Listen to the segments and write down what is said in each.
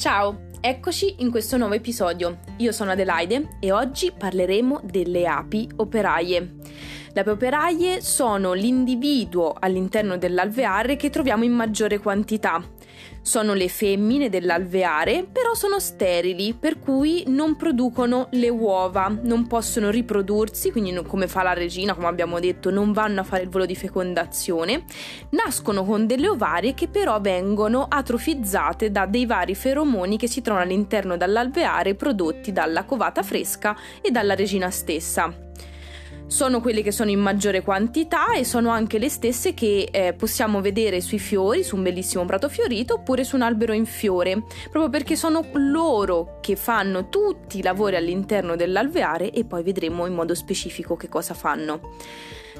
Ciao, eccoci in questo nuovo episodio. Io sono Adelaide e oggi parleremo delle api operaie. Le api operaie sono l'individuo all'interno dell'alveare che troviamo in maggiore quantità sono le femmine dell'alveare, però sono sterili, per cui non producono le uova, non possono riprodursi, quindi come fa la regina, come abbiamo detto, non vanno a fare il volo di fecondazione. Nascono con delle ovarie che però vengono atrofizzate da dei vari feromoni che si trovano all'interno dell'alveare prodotti dalla covata fresca e dalla regina stessa sono quelle che sono in maggiore quantità e sono anche le stesse che eh, possiamo vedere sui fiori, su un bellissimo prato fiorito oppure su un albero in fiore, proprio perché sono loro che fanno tutti i lavori all'interno dell'alveare e poi vedremo in modo specifico che cosa fanno.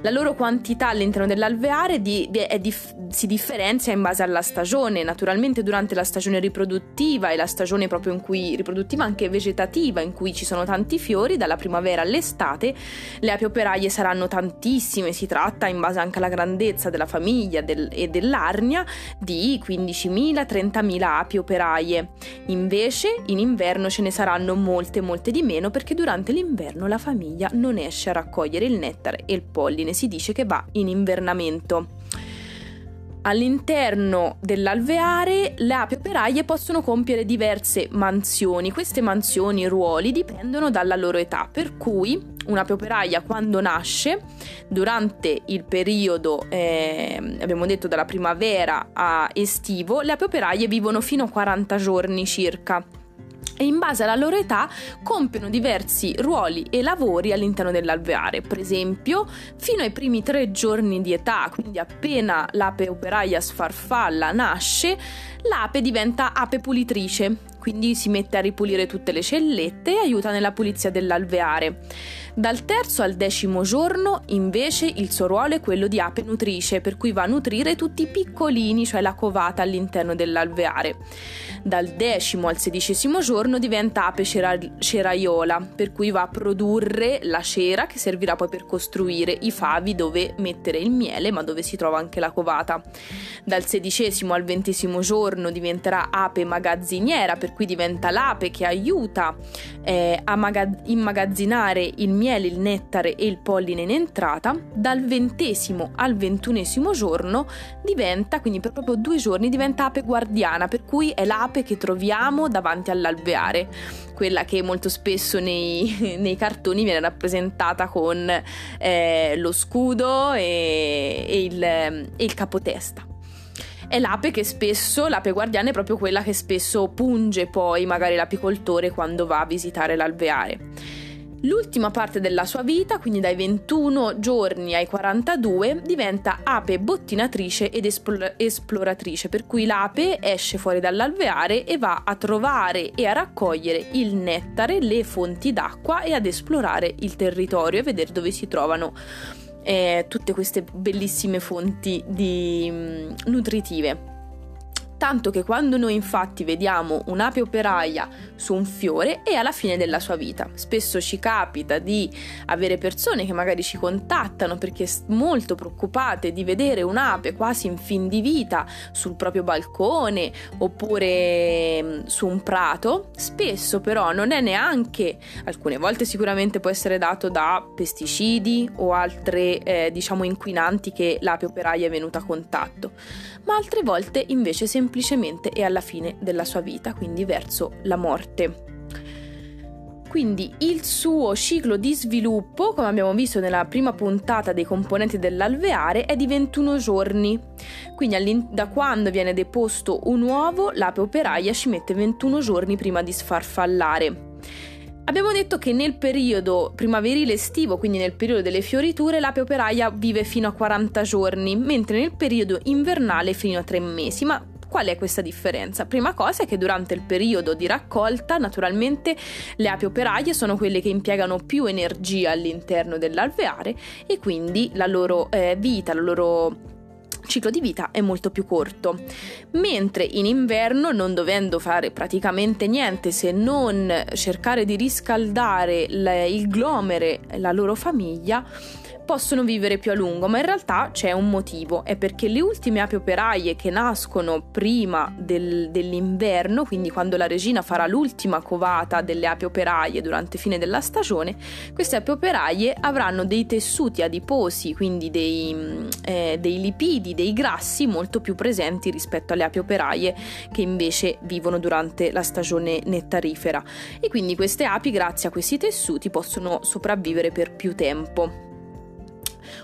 La loro quantità all'interno dell'alveare di, di, dif, si differenzia in base alla stagione. Naturalmente durante la stagione riproduttiva e la stagione proprio in cui riproduttiva anche vegetativa, in cui ci sono tanti fiori, dalla primavera all'estate, le api operaie saranno tantissime. Si tratta, in base anche alla grandezza della famiglia del, e dell'arnia, di 15.000-30.000 api operaie. Invece in inverno ce ne saranno molte, molte di meno perché durante l'inverno la famiglia non esce a raccogliere il nettare e il polline si dice che va in invernamento. All'interno dell'alveare le api operaie possono compiere diverse mansioni. Queste mansioni ruoli dipendono dalla loro età, per cui un'ape operaia quando nasce, durante il periodo, eh, abbiamo detto dalla primavera a estivo, le api operaie vivono fino a 40 giorni circa. E in base alla loro età compiono diversi ruoli e lavori all'interno dell'alveare. Per esempio, fino ai primi tre giorni di età, quindi appena l'ape operaia sfarfalla nasce, l'ape diventa ape pulitrice, quindi si mette a ripulire tutte le cellette e aiuta nella pulizia dell'alveare. Dal terzo al decimo giorno, invece, il suo ruolo è quello di ape nutrice, per cui va a nutrire tutti i piccolini, cioè la covata all'interno dell'alveare. Dal decimo al sedicesimo giorno diventa ape cera- ceraiola, per cui va a produrre la cera che servirà poi per costruire i favi dove mettere il miele, ma dove si trova anche la covata. Dal sedicesimo al ventesimo giorno diventerà ape magazziniera, per cui diventa l'ape che aiuta eh, a maga- immagazzinare il miele, il nettare e il polline in entrata, dal ventesimo al ventunesimo giorno diventa, quindi per proprio due giorni, diventa ape guardiana, per cui è l'ape che troviamo davanti all'alveare, quella che molto spesso nei, nei cartoni viene rappresentata con eh, lo scudo e, e, il, e il capotesta è l'ape che spesso, l'ape guardiana è proprio quella che spesso punge poi magari l'apicoltore quando va a visitare l'alveare. L'ultima parte della sua vita, quindi dai 21 giorni ai 42, diventa ape bottinatrice ed esplor- esploratrice, per cui l'ape esce fuori dall'alveare e va a trovare e a raccogliere il nettare, le fonti d'acqua e ad esplorare il territorio e vedere dove si trovano eh, tutte queste bellissime fonti di, mh, nutritive tanto che quando noi infatti vediamo un'ape operaia su un fiore è alla fine della sua vita. Spesso ci capita di avere persone che magari ci contattano perché molto preoccupate di vedere un'ape quasi in fin di vita sul proprio balcone oppure mm, su un prato. Spesso però non è neanche, alcune volte sicuramente può essere dato da pesticidi o altre eh, diciamo inquinanti che l'ape operaia è venuta a contatto, ma altre volte invece semplicemente semplicemente è alla fine della sua vita, quindi verso la morte. Quindi il suo ciclo di sviluppo, come abbiamo visto nella prima puntata dei componenti dell'alveare, è di 21 giorni. Quindi da quando viene deposto un uovo, l'ape operaia ci mette 21 giorni prima di sfarfallare. Abbiamo detto che nel periodo primaverile estivo, quindi nel periodo delle fioriture, l'ape operaia vive fino a 40 giorni, mentre nel periodo invernale fino a 3 mesi, ma Qual è questa differenza? Prima cosa è che durante il periodo di raccolta, naturalmente, le api operaie sono quelle che impiegano più energia all'interno dell'alveare e quindi la loro eh, vita, la loro ciclo di vita è molto più corto. Mentre in inverno, non dovendo fare praticamente niente se non cercare di riscaldare il glomere, la loro famiglia, possono vivere più a lungo, ma in realtà c'è un motivo, è perché le ultime api operaie che nascono prima del, dell'inverno, quindi quando la regina farà l'ultima covata delle api operaie durante fine della stagione, queste api operaie avranno dei tessuti adiposi, quindi dei, eh, dei lipidi, dei grassi molto più presenti rispetto alle api operaie che invece vivono durante la stagione nettarifera. E quindi queste api, grazie a questi tessuti, possono sopravvivere per più tempo.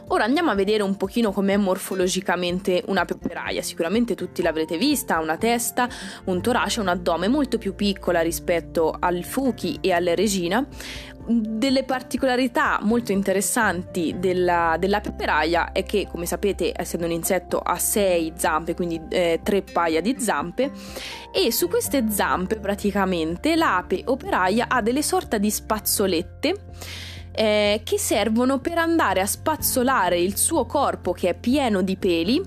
Ora andiamo a vedere un pochino com'è morfologicamente una peperaia. Sicuramente tutti l'avrete vista, ha una testa, un torace, un addome molto più piccola rispetto al fuchi e alla regina. Delle particolarità molto interessanti della, della peperaia è che, come sapete, essendo un insetto ha sei zampe, quindi eh, tre paia di zampe, e su queste zampe praticamente l'ape operaia ha delle sorta di spazzolette eh, che servono per andare a spazzolare il suo corpo che è pieno di peli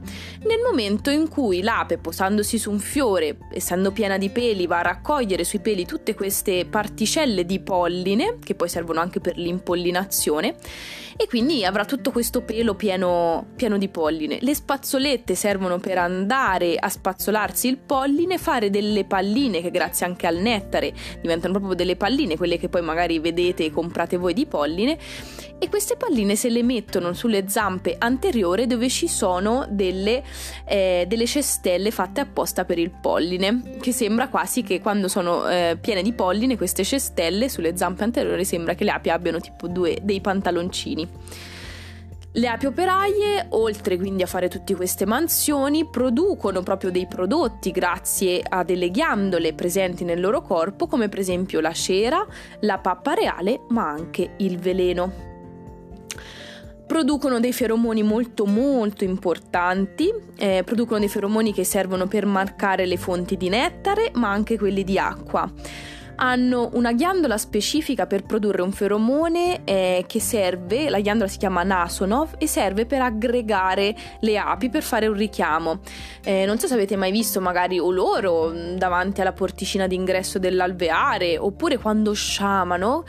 nel momento in cui l'ape posandosi su un fiore, essendo piena di peli, va a raccogliere sui peli tutte queste particelle di polline che poi servono anche per l'impollinazione e quindi avrà tutto questo pelo pieno, pieno di polline. Le spazzolette servono per andare a spazzolarsi il polline, fare delle palline che grazie anche al nettare diventano proprio delle palline, quelle che poi magari vedete e comprate voi di polline e queste palline se le mettono sulle zampe anteriori dove ci sono delle, eh, delle cestelle fatte apposta per il polline, che sembra quasi che quando sono eh, piene di polline queste cestelle sulle zampe anteriori sembra che le api abbiano tipo due, dei pantaloncini. Le api operaie, oltre quindi a fare tutte queste mansioni, producono proprio dei prodotti grazie a delle ghiandole presenti nel loro corpo, come per esempio la cera, la pappa reale, ma anche il veleno. Producono dei feromoni molto molto importanti, eh, producono dei feromoni che servono per marcare le fonti di nettare, ma anche quelli di acqua hanno una ghiandola specifica per produrre un feromone eh, che serve, la ghiandola si chiama Nasonov e serve per aggregare le api per fare un richiamo. Eh, non so se avete mai visto magari o loro mm, davanti alla porticina d'ingresso dell'alveare oppure quando sciamano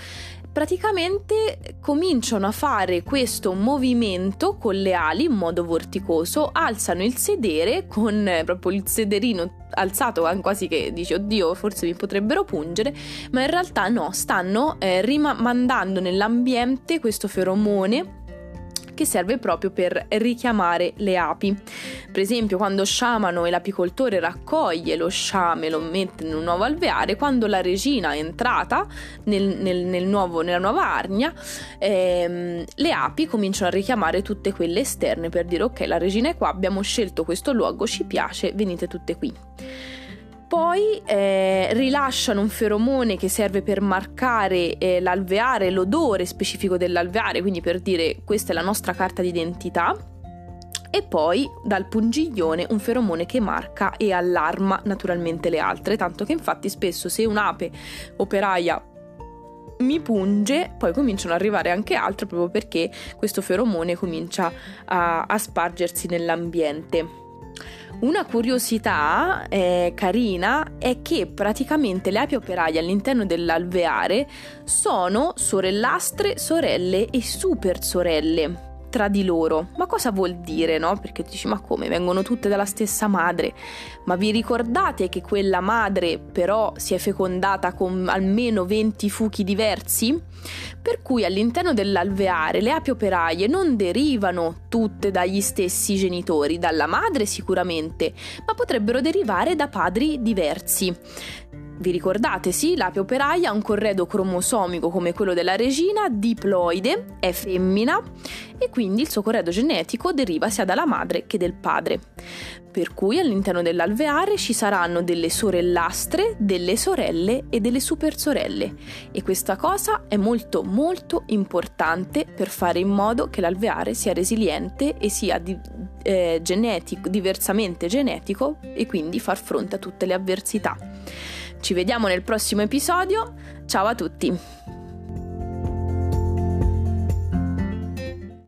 praticamente cominciano a fare questo movimento con le ali in modo vorticoso, alzano il sedere con eh, proprio il sederino alzato quasi che dice oddio forse mi potrebbero pungere ma in realtà no stanno eh, rimandando nell'ambiente questo feromone che serve proprio per richiamare le api. Per esempio, quando sciamano e l'apicoltore raccoglie lo sciame e lo mette in un nuovo alveare, quando la regina è entrata nel, nel, nel nuovo, nella nuova arnia, ehm, le api cominciano a richiamare tutte quelle esterne per dire ok, la regina è qua, abbiamo scelto questo luogo, ci piace, venite tutte qui. Poi eh, rilasciano un feromone che serve per marcare eh, l'alveare, l'odore specifico dell'alveare, quindi per dire questa è la nostra carta d'identità. E poi dal pungiglione un feromone che marca e allarma naturalmente le altre, tanto che infatti spesso se un'ape operaia mi punge, poi cominciano ad arrivare anche altre proprio perché questo feromone comincia a, a spargersi nell'ambiente. Una curiosità eh, carina è che praticamente le api operaie all'interno dell'alveare sono sorellastre, sorelle e super sorelle tra di loro. Ma cosa vuol dire, no? Perché dici, ma come? Vengono tutte dalla stessa madre. Ma vi ricordate che quella madre però si è fecondata con almeno 20 fuchi diversi? Per cui all'interno dell'alveare le api operaie non derivano tutte dagli stessi genitori, dalla madre sicuramente, ma potrebbero derivare da padri diversi. Vi ricordate, sì, l'ape operaia ha un corredo cromosomico come quello della regina, diploide, è femmina e quindi il suo corredo genetico deriva sia dalla madre che del padre. Per cui all'interno dell'alveare ci saranno delle sorellastre, delle sorelle e delle super sorelle e questa cosa è molto molto importante per fare in modo che l'alveare sia resiliente e sia di, eh, genetico, diversamente genetico e quindi far fronte a tutte le avversità. Ci vediamo nel prossimo episodio. Ciao a tutti!